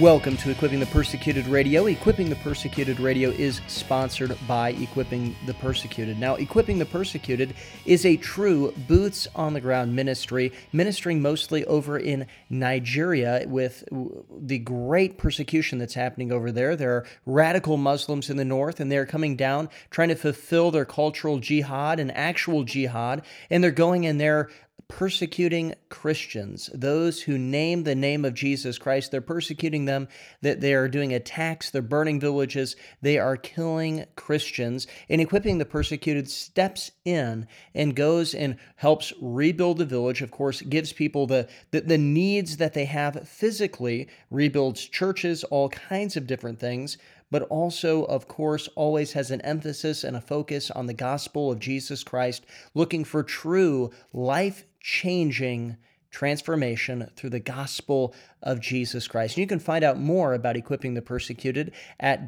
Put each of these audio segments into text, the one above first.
Welcome to Equipping the Persecuted Radio. Equipping the Persecuted Radio is sponsored by Equipping the Persecuted. Now, Equipping the Persecuted is a true boots on the ground ministry, ministering mostly over in Nigeria with the great persecution that's happening over there. There are radical Muslims in the north, and they're coming down trying to fulfill their cultural jihad and actual jihad, and they're going in there persecuting Christians, those who name the name of Jesus Christ. They're persecuting them, that they are doing attacks, they're burning villages, they are killing Christians. And equipping the persecuted steps in and goes and helps rebuild the village, of course, gives people the, the, the needs that they have physically, rebuilds churches, all kinds of different things but also, of course, always has an emphasis and a focus on the gospel of Jesus Christ, looking for true life changing transformation through the gospel of Jesus Christ. And you can find out more about equipping the persecuted at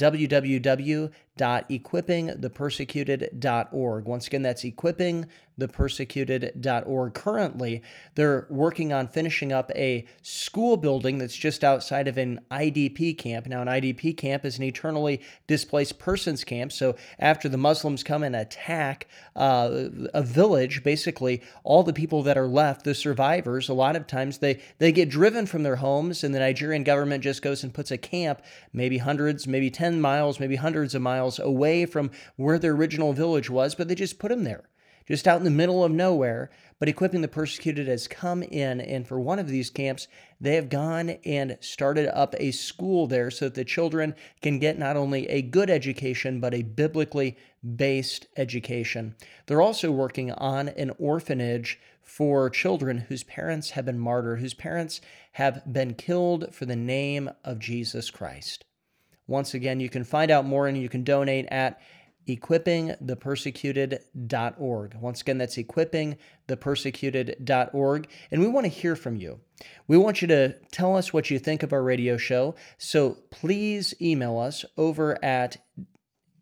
www.equippingthepersecuted.org. Once again, that's equippingthepersecuted.org. Currently, they're working on finishing up a school building that's just outside of an IDP camp. Now, an IDP camp is an internally displaced persons camp. So, after the Muslims come and attack uh, a village, basically, all the people that are left, the survivors, a lot of times they, they get driven from their homes, and the Nigerian government just goes and puts a camp, maybe hundreds, maybe 10 miles, maybe hundreds of miles away from where their original village was, but they just put them there, just out in the middle of nowhere. But equipping the persecuted has come in, and for one of these camps, they have gone and started up a school there so that the children can get not only a good education, but a biblically based education. They're also working on an orphanage for children whose parents have been martyred, whose parents have been killed for the name of Jesus Christ. Once again, you can find out more and you can donate at equippingthepersecuted.org. Once again, that's equippingthepersecuted.org. And we want to hear from you. We want you to tell us what you think of our radio show. So please email us over at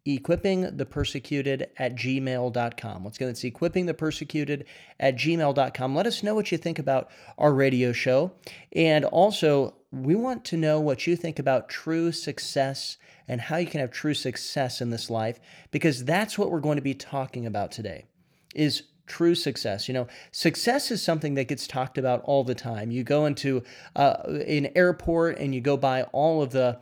equippingthepersecuted at gmail.com. Once again, it's equippingthepersecuted at gmail.com. Let us know what you think about our radio show. And also, we want to know what you think about true success and how you can have true success in this life, because that's what we're going to be talking about today is true success. You know, success is something that gets talked about all the time. You go into uh, an airport and you go by all of the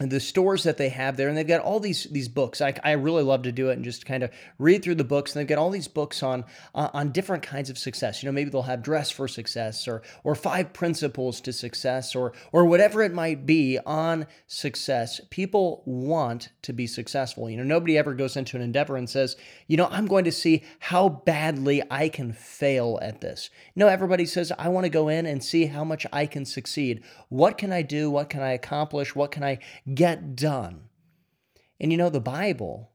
the stores that they have there and they've got all these these books. I, I really love to do it and just kind of read through the books and they've got all these books on uh, on different kinds of success. You know maybe they'll have dress for success or or five principles to success or or whatever it might be on success. People want to be successful. You know nobody ever goes into an endeavor and says you know i'm going to see how badly i can fail at this. No everybody says i want to go in and see how much i can succeed. What can i do? What can i accomplish? What can i get done. And you know, the Bible,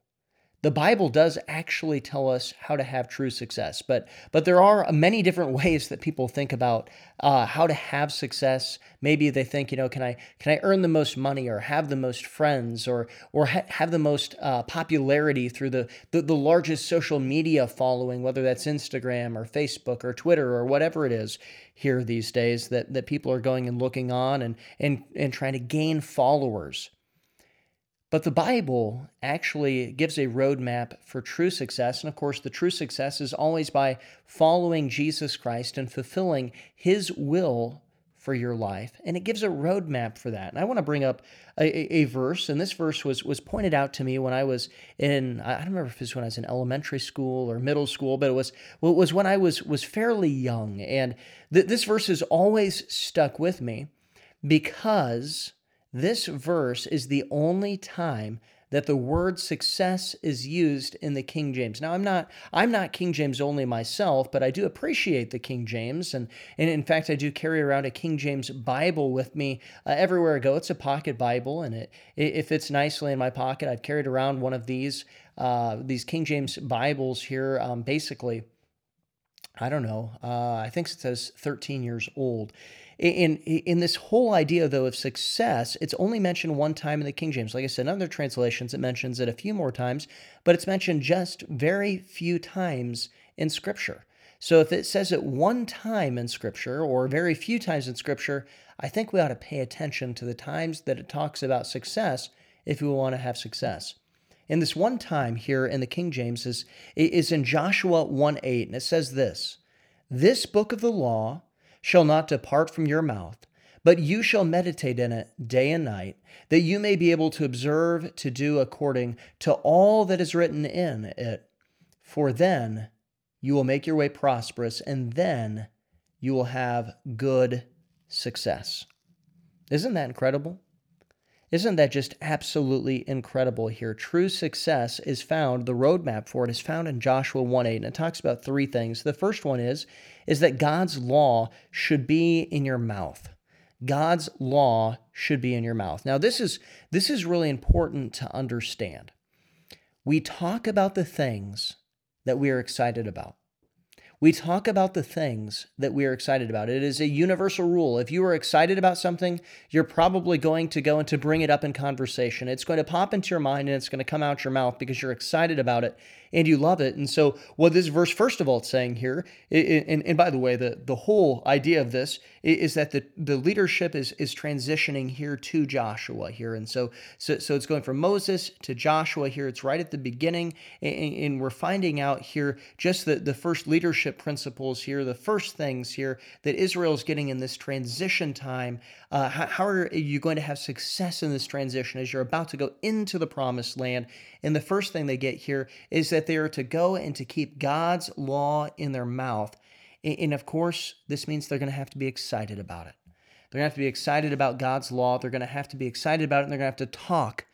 the Bible does actually tell us how to have true success, but but there are many different ways that people think about uh, how to have success. Maybe they think, you know, can I can I earn the most money, or have the most friends, or or ha- have the most uh, popularity through the, the the largest social media following, whether that's Instagram or Facebook or Twitter or whatever it is here these days that that people are going and looking on and and and trying to gain followers. But the Bible actually gives a roadmap for true success. And of course, the true success is always by following Jesus Christ and fulfilling his will for your life. And it gives a roadmap for that. And I want to bring up a, a, a, verse. And this verse was, was pointed out to me when I was in, I don't remember if it was when I was in elementary school or middle school, but it was, well, it was when I was, was fairly young. And th- this verse has always stuck with me because this verse is the only time that the word success is used in the King James. Now I'm not I'm not King James only myself, but I do appreciate the King James and and in fact I do carry around a King James Bible with me uh, everywhere I go. It's a pocket Bible and it it fits nicely in my pocket. I've carried around one of these uh, these King James Bibles here um, basically I don't know. Uh, I think it says 13 years old. In, in this whole idea, though, of success, it's only mentioned one time in the King James. Like I said, in other translations, it mentions it a few more times, but it's mentioned just very few times in Scripture. So if it says it one time in Scripture or very few times in Scripture, I think we ought to pay attention to the times that it talks about success if we want to have success. And this one time here in the King James is, is in Joshua 1 8, and it says this This book of the law shall not depart from your mouth, but you shall meditate in it day and night, that you may be able to observe to do according to all that is written in it. For then you will make your way prosperous, and then you will have good success. Isn't that incredible? Isn't that just absolutely incredible here? True success is found, the roadmap for it is found in Joshua 1 8, and it talks about three things. The first one is, is that God's law should be in your mouth. God's law should be in your mouth. Now, this is this is really important to understand. We talk about the things that we are excited about we talk about the things that we are excited about. It is a universal rule. If you are excited about something, you're probably going to go and to bring it up in conversation. It's going to pop into your mind and it's going to come out your mouth because you're excited about it and you love it. And so, what this verse, first of all, it's saying here, and, and by the way, the, the whole idea of this is that the, the leadership is, is transitioning here to Joshua here. And so, so, so it's going from Moses to Joshua here. It's right at the beginning. And, and we're finding out here just the, the first leadership principles here, the first things here that Israel is getting in this transition time. Uh, how, how are you going to have success in this transition as you're about to go into the promised land? And the first thing they get here is that they are to go and to keep God's law in their mouth. And of course, this means they're going to have to be excited about it. They're going to have to be excited about God's law. They're going to have to be excited about it, and they're going to have to talk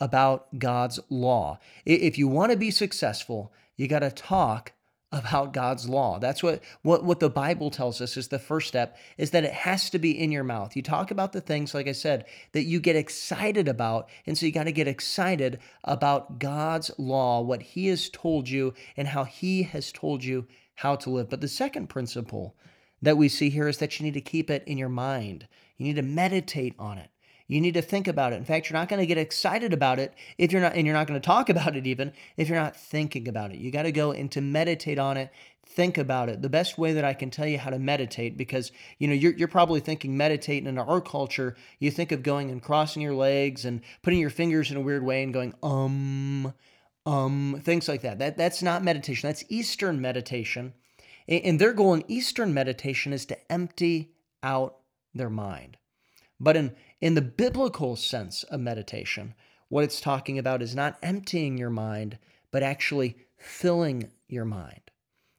about God's law. If you want to be successful, you got to talk about God's law. That's what, what, what the Bible tells us is the first step is that it has to be in your mouth. You talk about the things, like I said, that you get excited about. And so you got to get excited about God's law, what He has told you, and how He has told you how to live. But the second principle that we see here is that you need to keep it in your mind. You need to meditate on it. You need to think about it. In fact, you're not going to get excited about it if you're not, and you're not going to talk about it even if you're not thinking about it. You got to go and to meditate on it, think about it. The best way that I can tell you how to meditate, because you know you're, you're probably thinking meditate, in our culture, you think of going and crossing your legs and putting your fingers in a weird way and going um, um, things like that. That that's not meditation. That's Eastern meditation, and their goal in Eastern meditation is to empty out their mind. But in, in the biblical sense of meditation, what it's talking about is not emptying your mind, but actually filling your mind.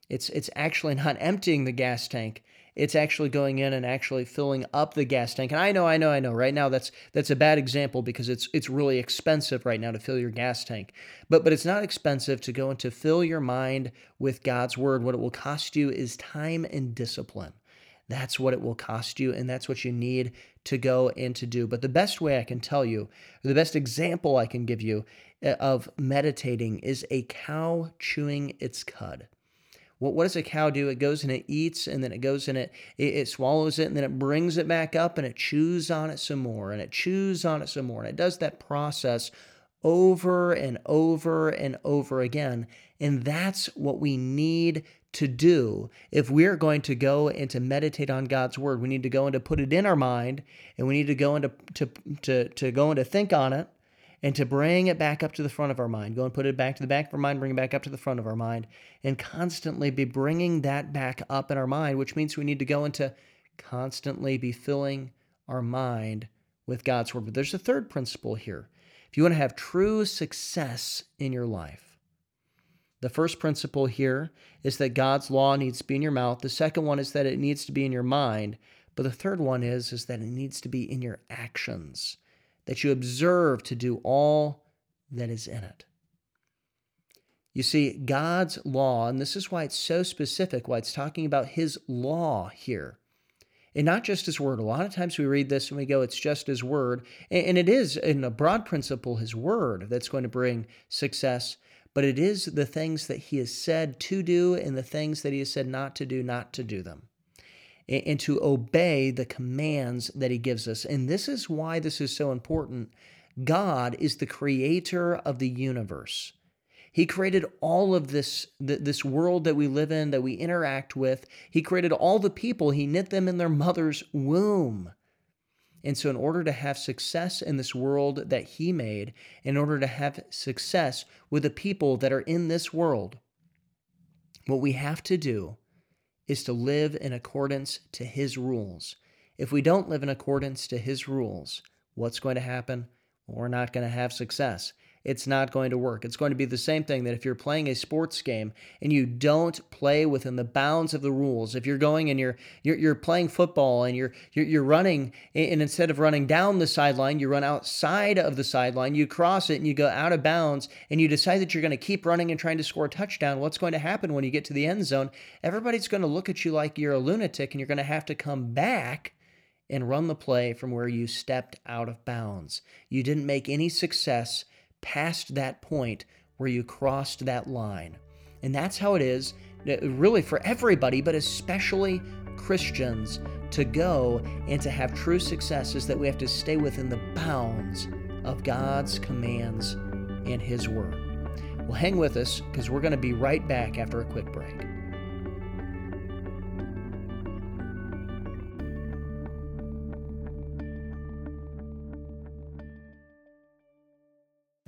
It's, it's actually not emptying the gas tank. It's actually going in and actually filling up the gas tank. And I know, I know, I know. Right now, that's that's a bad example because it's it's really expensive right now to fill your gas tank. But but it's not expensive to go and to fill your mind with God's word. What it will cost you is time and discipline. That's what it will cost you, and that's what you need to go and to do. But the best way I can tell you, the best example I can give you eh, of meditating is a cow chewing its cud. What, what does a cow do? It goes and it eats, and then it goes and it, it, it swallows it, and then it brings it back up and it chews on it some more, and it chews on it some more. And it does that process over and over and over again. And that's what we need to do if we're going to go and to meditate on God's word. We need to go and to put it in our mind, and we need to go into to, to, to go and to think on it and to bring it back up to the front of our mind. Go and put it back to the back of our mind, bring it back up to the front of our mind, and constantly be bringing that back up in our mind, which means we need to go into constantly be filling our mind with God's word. But there's a third principle here. If you want to have true success in your life, the first principle here is that God's law needs to be in your mouth. The second one is that it needs to be in your mind. But the third one is, is that it needs to be in your actions, that you observe to do all that is in it. You see, God's law, and this is why it's so specific, why it's talking about His law here, and not just His word. A lot of times we read this and we go, it's just His word. And it is, in a broad principle, His word that's going to bring success but it is the things that he has said to do and the things that he has said not to do, not to do them. And to obey the commands that he gives us. And this is why this is so important. God is the creator of the universe. He created all of this, this world that we live in, that we interact with. He created all the people. He knit them in their mother's womb. And so, in order to have success in this world that He made, in order to have success with the people that are in this world, what we have to do is to live in accordance to His rules. If we don't live in accordance to His rules, what's going to happen? We're not going to have success it's not going to work. It's going to be the same thing that if you're playing a sports game and you don't play within the bounds of the rules, if you're going and you're you're, you're playing football and you're, you're you're running and instead of running down the sideline, you run outside of the sideline, you cross it and you go out of bounds and you decide that you're going to keep running and trying to score a touchdown, what's going to happen when you get to the end zone? Everybody's going to look at you like you're a lunatic and you're going to have to come back and run the play from where you stepped out of bounds. You didn't make any success past that point where you crossed that line. And that's how it is, uh, really, for everybody, but especially Christians to go and to have true success is that we have to stay within the bounds of God's commands and His Word. Well, hang with us because we're going to be right back after a quick break.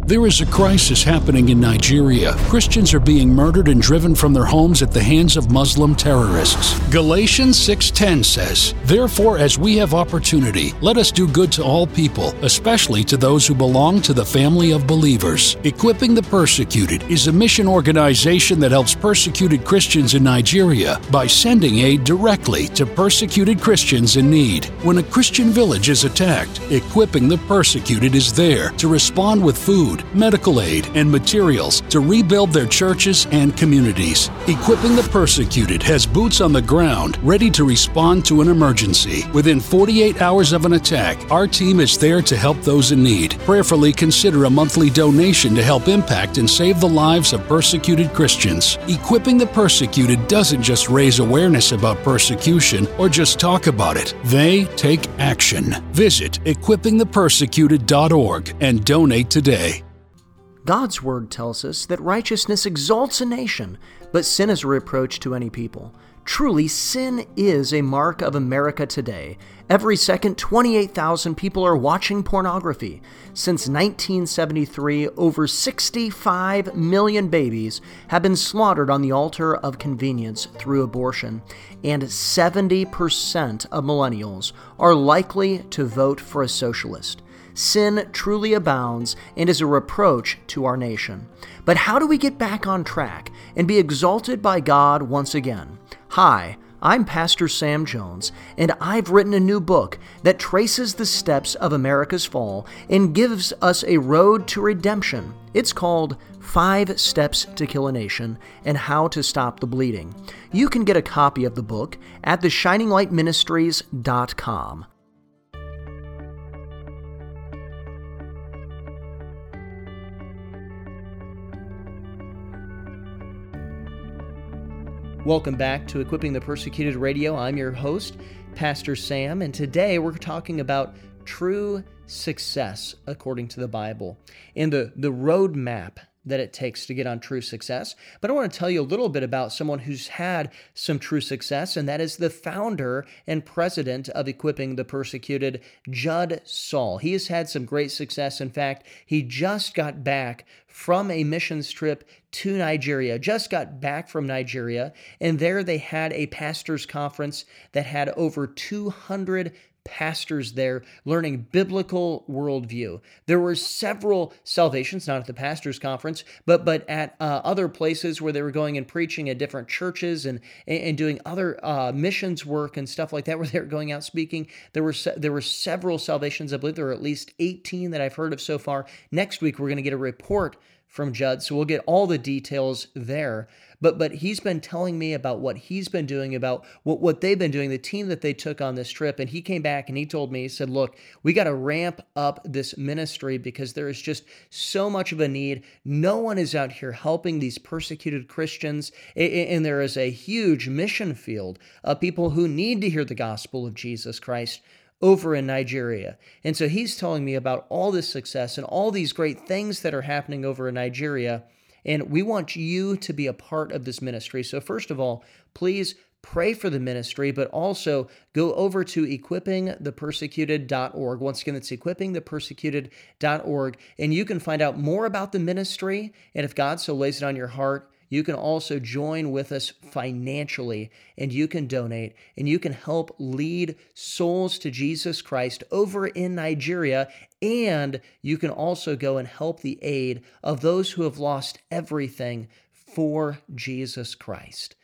There is a crisis happening in Nigeria. Christians are being murdered and driven from their homes at the hands of Muslim terrorists. Galatians 6:10 says, "Therefore as we have opportunity, let us do good to all people, especially to those who belong to the family of believers." Equipping the Persecuted is a mission organization that helps persecuted Christians in Nigeria by sending aid directly to persecuted Christians in need. When a Christian village is attacked, Equipping the Persecuted is there to respond with food food, medical aid, and materials to rebuild their churches and communities. Equipping the Persecuted has boots on the ground ready to respond to an emergency. Within 48 hours of an attack, our team is there to help those in need. Prayerfully consider a monthly donation to help impact and save the lives of persecuted Christians. Equipping the Persecuted doesn't just raise awareness about persecution or just talk about it, they take action. Visit equippingthepersecuted.org and donate today. God's word tells us that righteousness exalts a nation, but sin is a reproach to any people. Truly, sin is a mark of America today. Every second, 28,000 people are watching pornography. Since 1973, over 65 million babies have been slaughtered on the altar of convenience through abortion, and 70% of millennials are likely to vote for a socialist sin truly abounds and is a reproach to our nation. But how do we get back on track and be exalted by God once again? Hi, I'm Pastor Sam Jones, and I've written a new book that traces the steps of America's fall and gives us a road to redemption. It's called Five Steps to Kill a Nation and How to Stop the Bleeding. You can get a copy of the book at theshininglightministries.com. Welcome back to Equipping the Persecuted Radio. I'm your host, Pastor Sam, and today we're talking about true success according to the Bible and the, the roadmap that it takes to get on true success. But I want to tell you a little bit about someone who's had some true success, and that is the founder and president of Equipping the Persecuted, Judd Saul. He has had some great success. In fact, he just got back from a missions trip to Nigeria, just got back from Nigeria, and there they had a pastors' conference that had over 200 pastors there learning biblical worldview. There were several salvations, not at the pastors' conference, but but at uh, other places where they were going and preaching at different churches and and doing other uh, missions work and stuff like that, where they were going out speaking. There were se- there were several salvations. I believe there were at least 18 that I've heard of so far. Next week we're going to get a report from Judd. So we'll get all the details there. But but he's been telling me about what he's been doing, about what, what they've been doing, the team that they took on this trip. And he came back and he told me, he said, look, we got to ramp up this ministry because there is just so much of a need. No one is out here helping these persecuted Christians. And there is a huge mission field of people who need to hear the gospel of Jesus Christ over in Nigeria. And so he's telling me about all this success and all these great things that are happening over in Nigeria. And we want you to be a part of this ministry. So, first of all, please pray for the ministry, but also go over to equippingthepersecuted.org. Once again, it's equippingthepersecuted.org, and you can find out more about the ministry. And if God so lays it on your heart, you can also join with us financially and you can donate and you can help lead souls to Jesus Christ over in Nigeria. And you can also go and help the aid of those who have lost everything for Jesus Christ.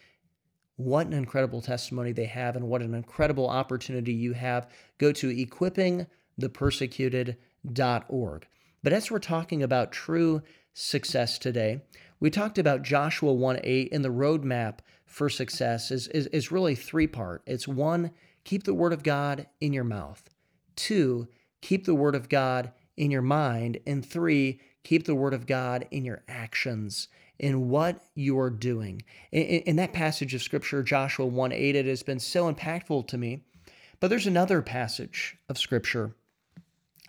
What an incredible testimony they have, and what an incredible opportunity you have. Go to equippingthepersecuted.org. But as we're talking about true success today, we talked about Joshua 1 8 and the roadmap for success is, is, is really three part. It's one, keep the word of God in your mouth. Two, keep the word of God in your mind. And three, keep the word of God in your actions in what you are doing. In, in, that passage of scripture, Joshua 1 8, it has been so impactful to me. But there's another passage of scripture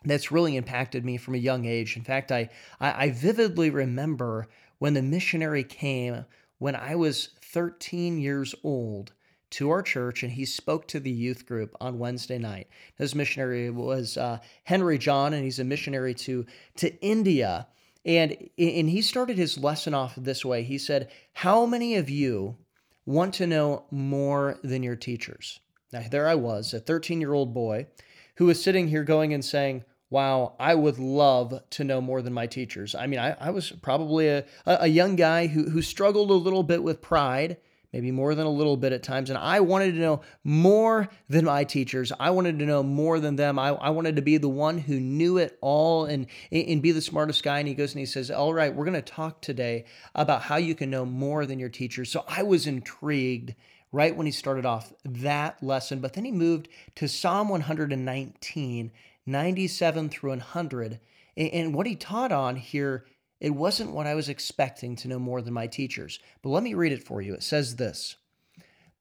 that's really impacted me from a young age. In fact, I, I, I vividly remember when the missionary came when I was 13 years old to our church and he spoke to the youth group on Wednesday night. This missionary was uh, Henry John, and he's a missionary to, to India. And, and he started his lesson off this way. He said, How many of you want to know more than your teachers? Now, there I was, a 13 year old boy who was sitting here going and saying, wow, I would love to know more than my teachers. I mean, I, I was probably a, a young guy who, who struggled a little bit with pride, maybe more than a little bit at times. And I wanted to know more than my teachers. I wanted to know more than them. I, I wanted to be the one who knew it all and, and be the smartest guy. And he goes and he says, All right, we're going to talk today about how you can know more than your teachers. So I was intrigued right when he started off that lesson. But then he moved to Psalm 119 97 through 100. And what he taught on here, it wasn't what I was expecting to know more than my teachers. But let me read it for you. It says this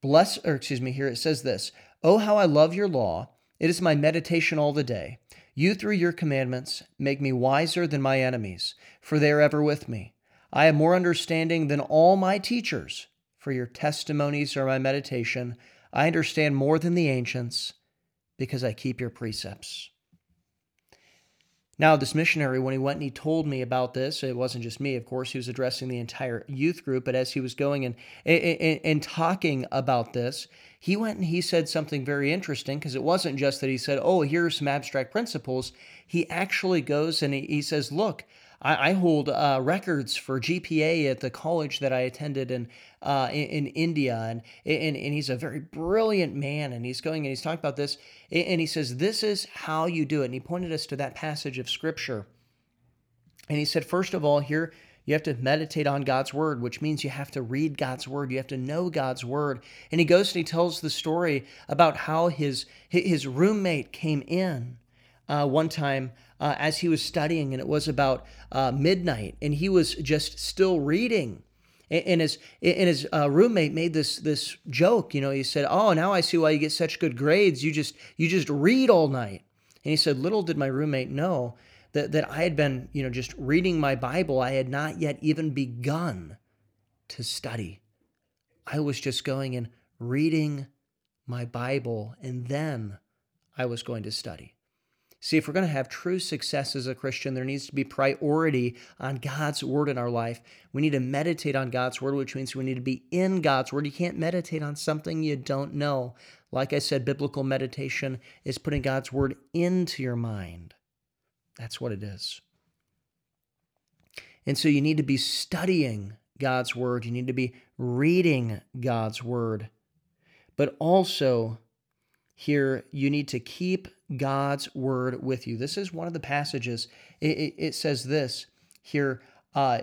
Bless, or excuse me, here it says this Oh, how I love your law. It is my meditation all the day. You, through your commandments, make me wiser than my enemies, for they are ever with me. I have more understanding than all my teachers, for your testimonies are my meditation. I understand more than the ancients, because I keep your precepts. Now, this missionary, when he went and he told me about this, it wasn't just me, of course, he was addressing the entire youth group. But as he was going and, and, and talking about this, he went and he said something very interesting because it wasn't just that he said, Oh, here are some abstract principles. He actually goes and he, he says, Look, I, I hold uh, records for GPA at the college that I attended in uh, in, in, India, and, and and he's a very brilliant man, and he's going and he's talking about this, and he says this is how you do it, and he pointed us to that passage of scripture, and he said first of all here. You have to meditate on God's word, which means you have to read God's word. You have to know God's word. And he goes and he tells the story about how his his roommate came in uh, one time uh, as he was studying, and it was about uh, midnight, and he was just still reading. And his and his uh, roommate made this this joke. You know, he said, "Oh, now I see why you get such good grades. You just you just read all night." And he said, "Little did my roommate know that that I had been you know just reading my Bible. I had not yet even begun to study. I was just going and reading my Bible, and then I was going to study." See, if we're going to have true success as a Christian, there needs to be priority on God's word in our life. We need to meditate on God's word, which means we need to be in God's word. You can't meditate on something you don't know. Like I said, biblical meditation is putting God's word into your mind. That's what it is. And so you need to be studying God's word, you need to be reading God's word, but also here you need to keep God's word with you. This is one of the passages. It, it, it says this here. Uh,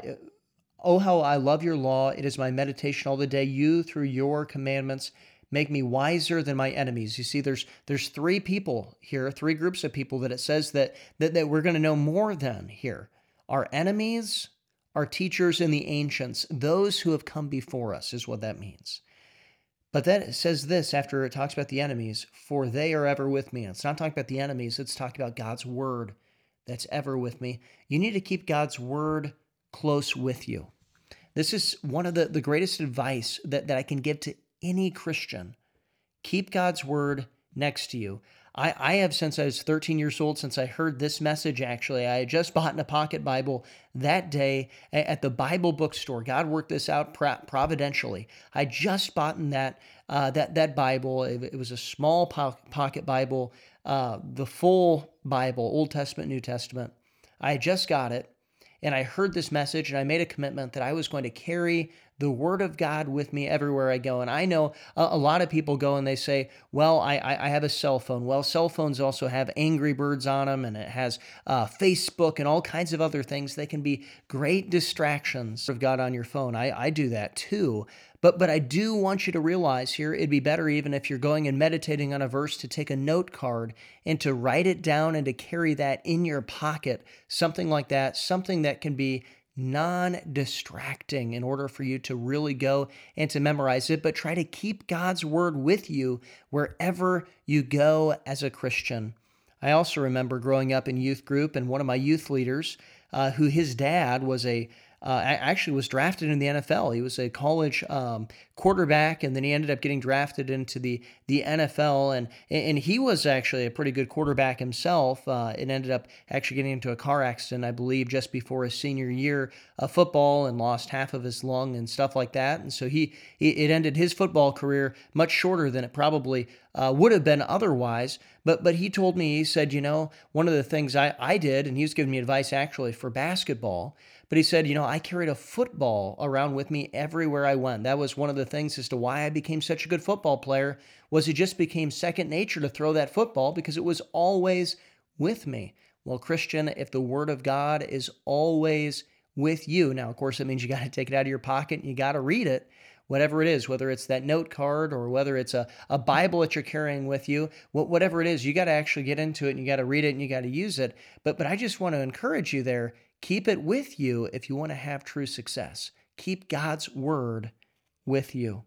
oh, how I love your law. It is my meditation all the day. You, through your commandments, make me wiser than my enemies. You see, there's there's three people here, three groups of people that it says that that, that we're going to know more than here. Our enemies, our teachers, and the ancients, those who have come before us, is what that means. But then it says this after it talks about the enemies, for they are ever with me. And It's not talking about the enemies, it's talking about God's word that's ever with me. You need to keep God's word close with you. This is one of the, the greatest advice that, that I can give to any Christian, keep God's word next to you. I, I have since I was 13 years old, since I heard this message, actually. I had just bought in a pocket Bible that day at the Bible bookstore. God worked this out providentially. I just bought in that, uh, that, that Bible. It, it, was a small po- pocket Bible, uh, the full Bible, Old Testament, New Testament. I just got it and I heard this message and I made a commitment that I was going to carry the word of God with me everywhere I go. And I know a, a lot of people go and they say, well, I, I, have a cell phone. Well, cell phones also have Angry Birds on them and it has uh, Facebook and all kinds of other things. They can be great distractions of God on your phone. I, I do that too. But but I do want you to realize here it'd be better even if you're going and meditating on a verse to take a note card and to write it down and to carry that in your pocket, something like that, something that can be non distracting in order for you to really go and to memorize it, but try to keep God's word with you wherever you go as a Christian. I also remember growing up in youth group and one of my youth leaders, uh, who his dad was a uh, actually was drafted in the NFL. He was a college um, quarterback, and then he ended up getting drafted into the the NFL. and And he was actually a pretty good quarterback himself. Uh, it ended up actually getting into a car accident, I believe, just before his senior year of football, and lost half of his lung and stuff like that. And so he, he it ended his football career much shorter than it probably uh, would have been otherwise. But but he told me he said, you know, one of the things I I did, and he was giving me advice actually for basketball but he said, you know, I carried a football around with me everywhere I went. That was one of the things as to why I became such a good football player was it just became second nature to throw that football because it was always with me. Well, Christian, if the word of God is always with you, now of course it means you got to take it out of your pocket and you got to read it whatever it is, whether it's that note card or whether it's a, a Bible that you're carrying with you, whatever it is, you got to actually get into it and you got to read it and you got to use it. But but I just want to encourage you there. Keep it with you if you want to have true success. Keep God's word with you.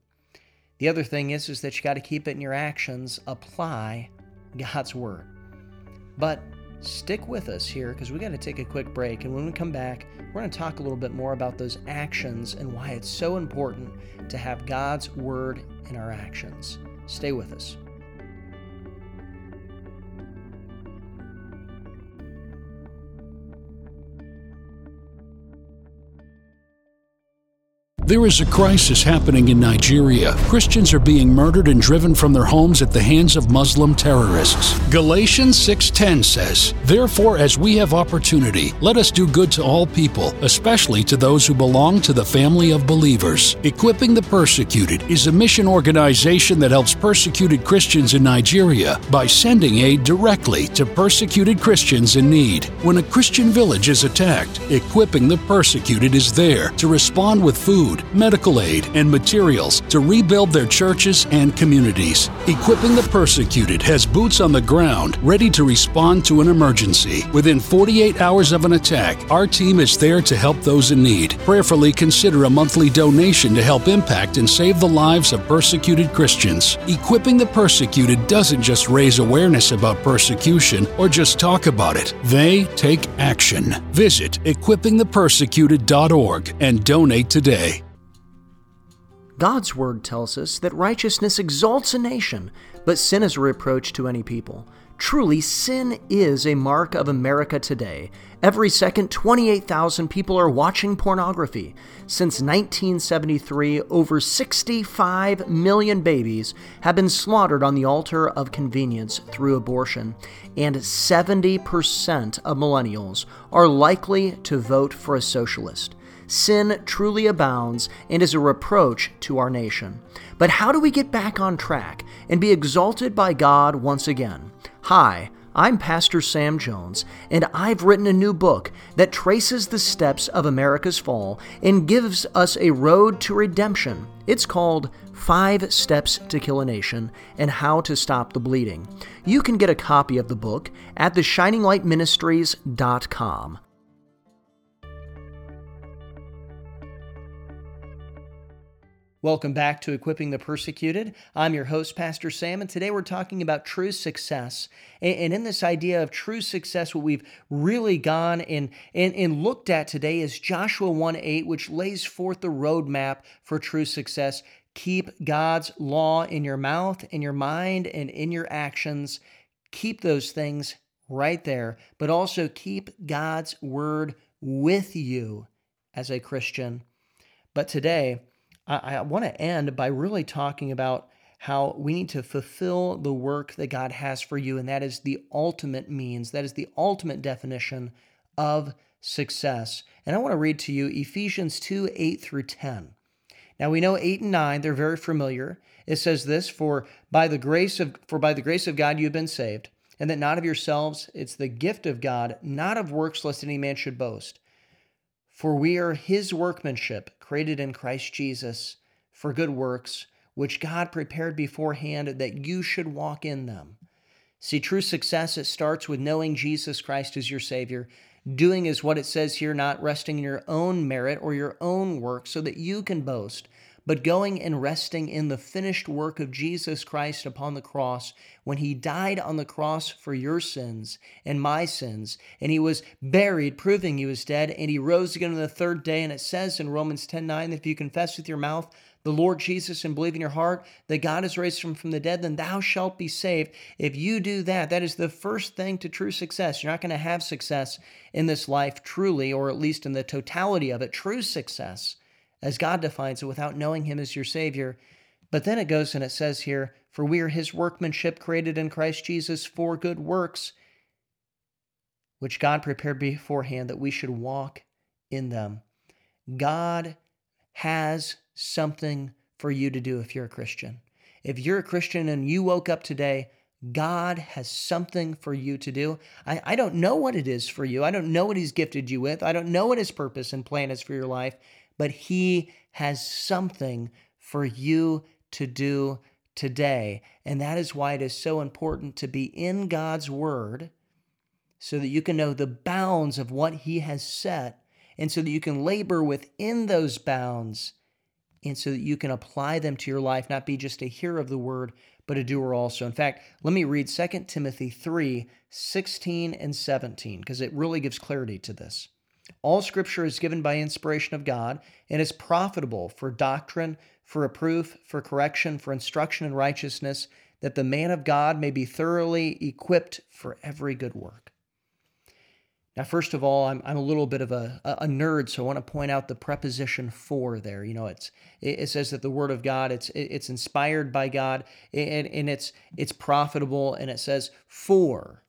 The other thing is, is that you got to keep it in your actions. Apply God's word. But stick with us here because we got to take a quick break. And when we come back, we're going to talk a little bit more about those actions and why it's so important to have God's word in our actions. Stay with us. There is a crisis happening in Nigeria. Christians are being murdered and driven from their homes at the hands of Muslim terrorists. Galatians 6:10 says, "Therefore as we have opportunity, let us do good to all people, especially to those who belong to the family of believers." Equipping the Persecuted is a mission organization that helps persecuted Christians in Nigeria by sending aid directly to persecuted Christians in need. When a Christian village is attacked, Equipping the Persecuted is there to respond with food food, medical aid, and materials to rebuild their churches and communities. Equipping the Persecuted has boots on the ground ready to respond to an emergency. Within 48 hours of an attack, our team is there to help those in need. Prayerfully consider a monthly donation to help impact and save the lives of persecuted Christians. Equipping the Persecuted doesn't just raise awareness about persecution or just talk about it, they take action. Visit equippingthepersecuted.org and donate today. God's word tells us that righteousness exalts a nation, but sin is a reproach to any people. Truly, sin is a mark of America today. Every second, 28,000 people are watching pornography. Since 1973, over 65 million babies have been slaughtered on the altar of convenience through abortion, and 70% of millennials are likely to vote for a socialist sin truly abounds and is a reproach to our nation. But how do we get back on track and be exalted by God once again? Hi, I'm Pastor Sam Jones, and I've written a new book that traces the steps of America's fall and gives us a road to redemption. It's called Five Steps to Kill a Nation and How to Stop the Bleeding. You can get a copy of the book at theshininglightministries.com. Welcome back to Equipping the Persecuted. I'm your host, Pastor Sam, and today we're talking about true success. And in this idea of true success, what we've really gone and, and, and looked at today is Joshua 1 8, which lays forth the roadmap for true success. Keep God's law in your mouth, in your mind, and in your actions. Keep those things right there, but also keep God's word with you as a Christian. But today, I, I want to end by really talking about how we need to fulfill the work that God has for you, and that is the ultimate means, that is the ultimate definition of success. And I want to read to you Ephesians 2 8 through 10. Now we know 8 and 9, they're very familiar. It says this, for by the grace of for by the grace of God you have been saved, and that not of yourselves, it's the gift of God, not of works lest any man should boast. For we are his workmanship, created in Christ Jesus for good works, which God prepared beforehand that you should walk in them. See, true success, it starts with knowing Jesus Christ as your Savior. Doing is what it says here, not resting in your own merit or your own work so that you can boast, but going and resting in the finished work of Jesus Christ upon the cross when he died on the cross for your sins and my sins. And he was buried, proving he was dead, and he rose again on the third day. And it says in Romans 10 9 that if you confess with your mouth the Lord Jesus and believe in your heart that God has raised him from the dead, then thou shalt be saved. If you do that, that is the first thing to true success. You're not going to have success in this life truly, or at least in the totality of it, true success as God defines it without knowing Him as your Savior. But then it goes and it says here, For we are His workmanship created in Christ Jesus for good works, which God prepared beforehand that we should walk in them. God has something for you to do if you're a Christian. If you're a Christian and you woke up today, God has something for you to do. I, I don't know what it is for you. I don't know what He's gifted you with. I don't know what His purpose and plan is for your life but He has something for you to do today. And that is why it is so important to be in God's Word so that you can know the bounds of what He has set and so that you can labor within those bounds and so that you can apply them to your life, not be just a hearer of the Word, but a doer also. In fact, let me read 2 Timothy 3 16 and 17 because it really gives clarity to this. All scripture is given by inspiration of God and is profitable for doctrine, for reproof, for correction, for instruction in righteousness, that the man of God may be thoroughly equipped for every good work. Now, first of all, I'm, I'm a little bit of a, a nerd, so I want to point out the preposition for there. You know, it's it, says that the Word of God it's it's inspired by God and, and it's it's profitable, and it says for,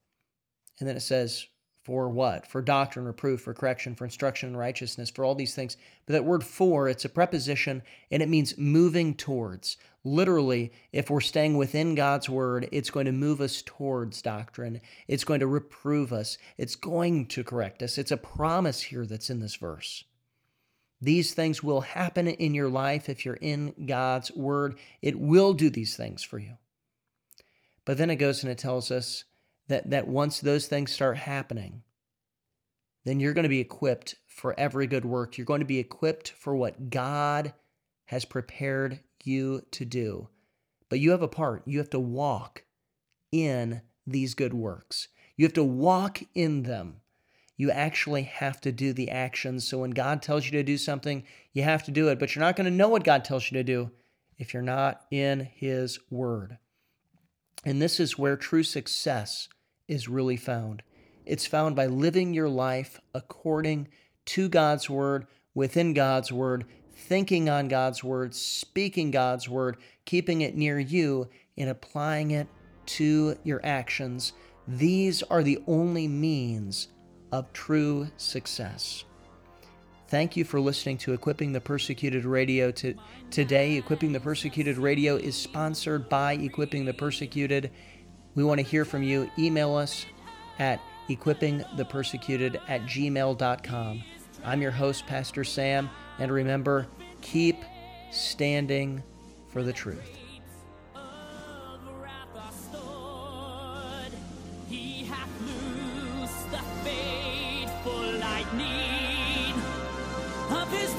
and then it says for what? For doctrine, reproof, for correction, for instruction in righteousness, for all these things. But that word for, it's a preposition and it means moving towards. Literally, if we're staying within God's word, it's going to move us towards doctrine. It's going to reprove us. It's going to correct us. It's a promise here that's in this verse. These things will happen in your life if you're in God's word. It will do these things for you. But then it goes and it tells us that, that once those things start happening, then you're going to be equipped for every good work. You're going to be equipped for what God has prepared you to do. But you have a part. You have to walk in these good works. You have to walk in them. You actually have to do the actions. So when God tells you to do something, you have to do it. But you're not going to know what God tells you to do if you're not in His Word. And this is where true success is really found. It's found by living your life according to God's word, within God's word, thinking on God's word, speaking God's word, keeping it near you, and applying it to your actions. These are the only means of true success. Thank you for listening to Equipping the Persecuted Radio to, today. Equipping the Persecuted Radio is sponsored by Equipping the Persecuted we want to hear from you. Email us at equippingthepersecuted at gmail.com. I'm your host, Pastor Sam, and remember, keep standing for the truth. of his